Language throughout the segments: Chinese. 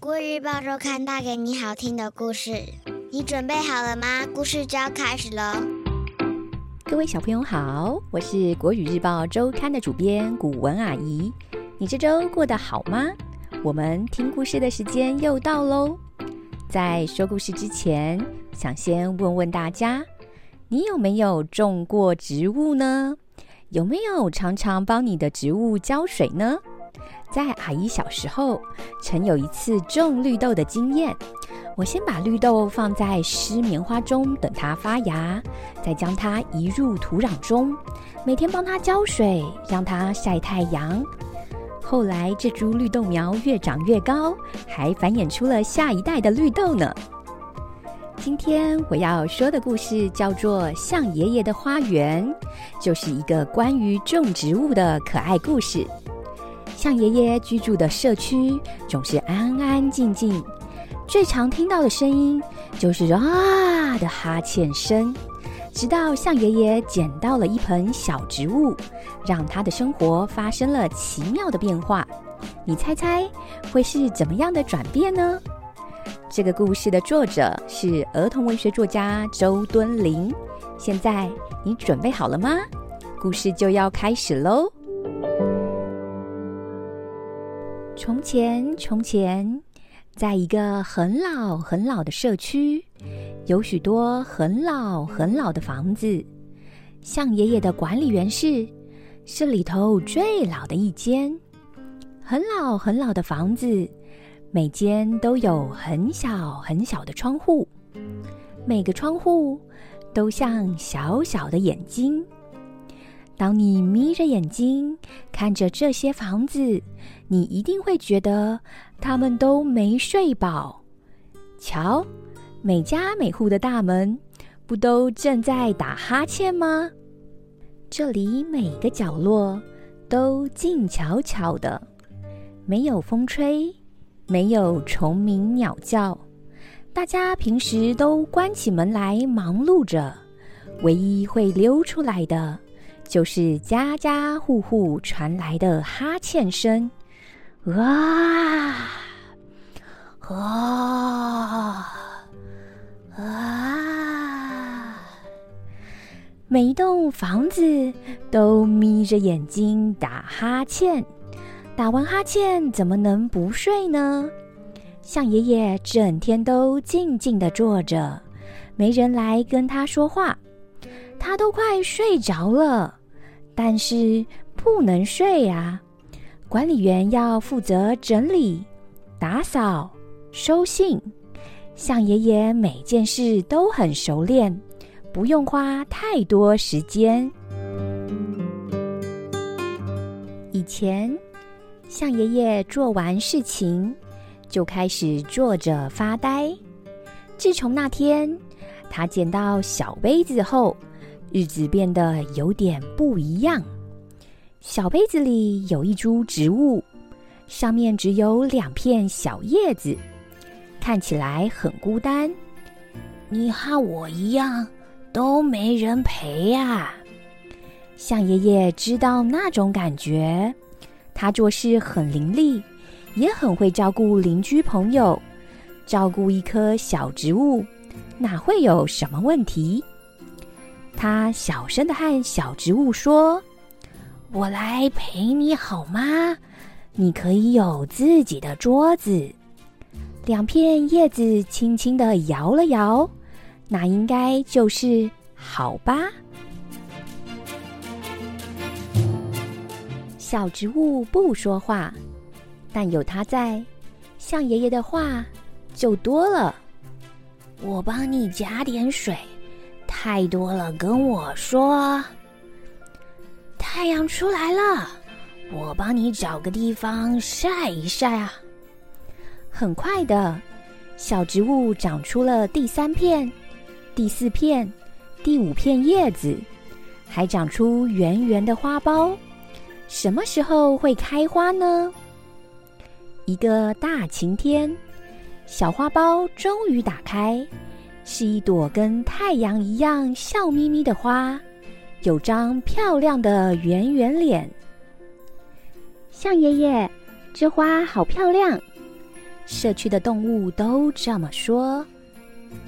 国语日报周刊带给你好听的故事，你准备好了吗？故事就要开始喽！各位小朋友好，我是国语日报周刊的主编古文阿姨。你这周过得好吗？我们听故事的时间又到喽。在说故事之前，想先问问大家，你有没有种过植物呢？有没有常常帮你的植物浇水呢？在阿姨小时候，曾有一次种绿豆的经验。我先把绿豆放在湿棉花中等它发芽，再将它移入土壤中，每天帮它浇水，让它晒太阳。后来，这株绿豆苗越长越高，还繁衍出了下一代的绿豆呢。今天我要说的故事叫做《象爷爷的花园》，就是一个关于种植物的可爱故事。象爷爷居住的社区总是安安静静，最常听到的声音就是啊的哈欠声。直到象爷爷捡到了一盆小植物，让他的生活发生了奇妙的变化。你猜猜会是怎么样的转变呢？这个故事的作者是儿童文学作家周敦林。现在你准备好了吗？故事就要开始喽！从前，从前，在一个很老很老的社区，有许多很老很老的房子。象爷爷的管理员室是里头最老的一间。很老很老的房子，每间都有很小很小的窗户，每个窗户都像小小的眼睛。当你眯着眼睛看着这些房子，你一定会觉得他们都没睡饱。瞧，每家每户的大门不都正在打哈欠吗？这里每个角落都静悄悄的，没有风吹，没有虫鸣鸟叫，大家平时都关起门来忙碌着，唯一会溜出来的。就是家家户户传来的哈欠声，啊，啊，啊！每一栋房子都眯着眼睛打哈欠，打完哈欠怎么能不睡呢？象爷爷整天都静静的坐着，没人来跟他说话，他都快睡着了。但是不能睡呀！管理员要负责整理、打扫、收信。象爷爷每件事都很熟练，不用花太多时间。以前，象爷爷做完事情就开始坐着发呆。自从那天他捡到小杯子后，日子变得有点不一样。小杯子里有一株植物，上面只有两片小叶子，看起来很孤单。你和我一样，都没人陪呀。象爷爷知道那种感觉，他做事很伶俐，也很会照顾邻居朋友。照顾一棵小植物，哪会有什么问题？他小声的和小植物说：“我来陪你好吗？你可以有自己的桌子。”两片叶子轻轻的摇了摇，那应该就是好吧。小植物不说话，但有它在，象爷爷的话就多了。我帮你加点水。太多了，跟我说。太阳出来了，我帮你找个地方晒一晒啊。很快的，小植物长出了第三片、第四片、第五片叶子，还长出圆圆的花苞。什么时候会开花呢？一个大晴天，小花苞终于打开。是一朵跟太阳一样笑眯眯的花，有张漂亮的圆圆脸。象爷爷，这花好漂亮，社区的动物都这么说。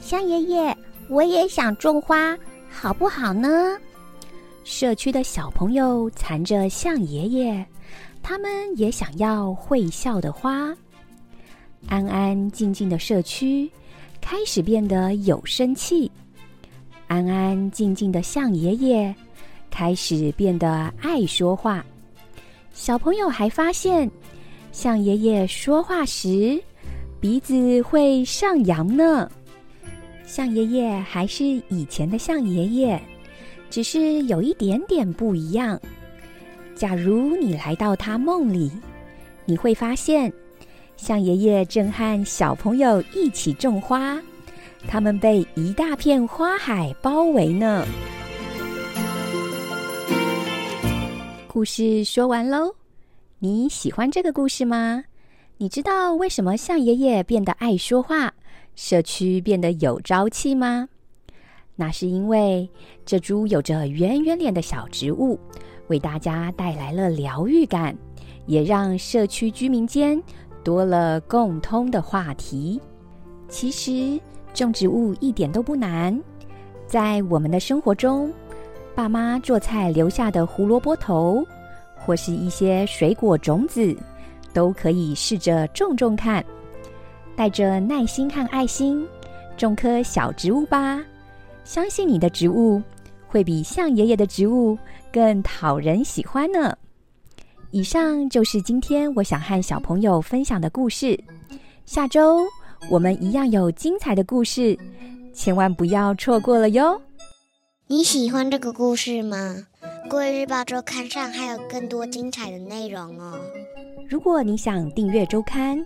象爷爷，我也想种花，好不好呢？社区的小朋友缠着象爷爷，他们也想要会笑的花。安安静静的社区开始变得有生气，安安静静的象爷爷开始变得爱说话。小朋友还发现，象爷爷说话时鼻子会上扬呢。象爷爷还是以前的象爷爷，只是有一点点不一样。假如你来到他梦里，你会发现，象爷爷正和小朋友一起种花，他们被一大片花海包围呢。故事说完喽，你喜欢这个故事吗？你知道为什么象爷爷变得爱说话？社区变得有朝气吗？那是因为这株有着圆圆脸的小植物，为大家带来了疗愈感，也让社区居民间多了共通的话题。其实种植物一点都不难，在我们的生活中，爸妈做菜留下的胡萝卜头，或是一些水果种子，都可以试着种种看。带着耐心和爱心，种棵小植物吧。相信你的植物会比象爷爷的植物更讨人喜欢呢。以上就是今天我想和小朋友分享的故事。下周我们一样有精彩的故事，千万不要错过了哟。你喜欢这个故事吗？国语日报周刊上还有更多精彩的内容哦。如果你想订阅周刊，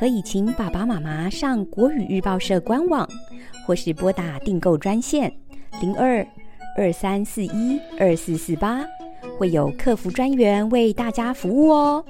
可以请爸爸妈妈上国语日报社官网，或是拨打订购专线零二二三四一二四四八，会有客服专员为大家服务哦。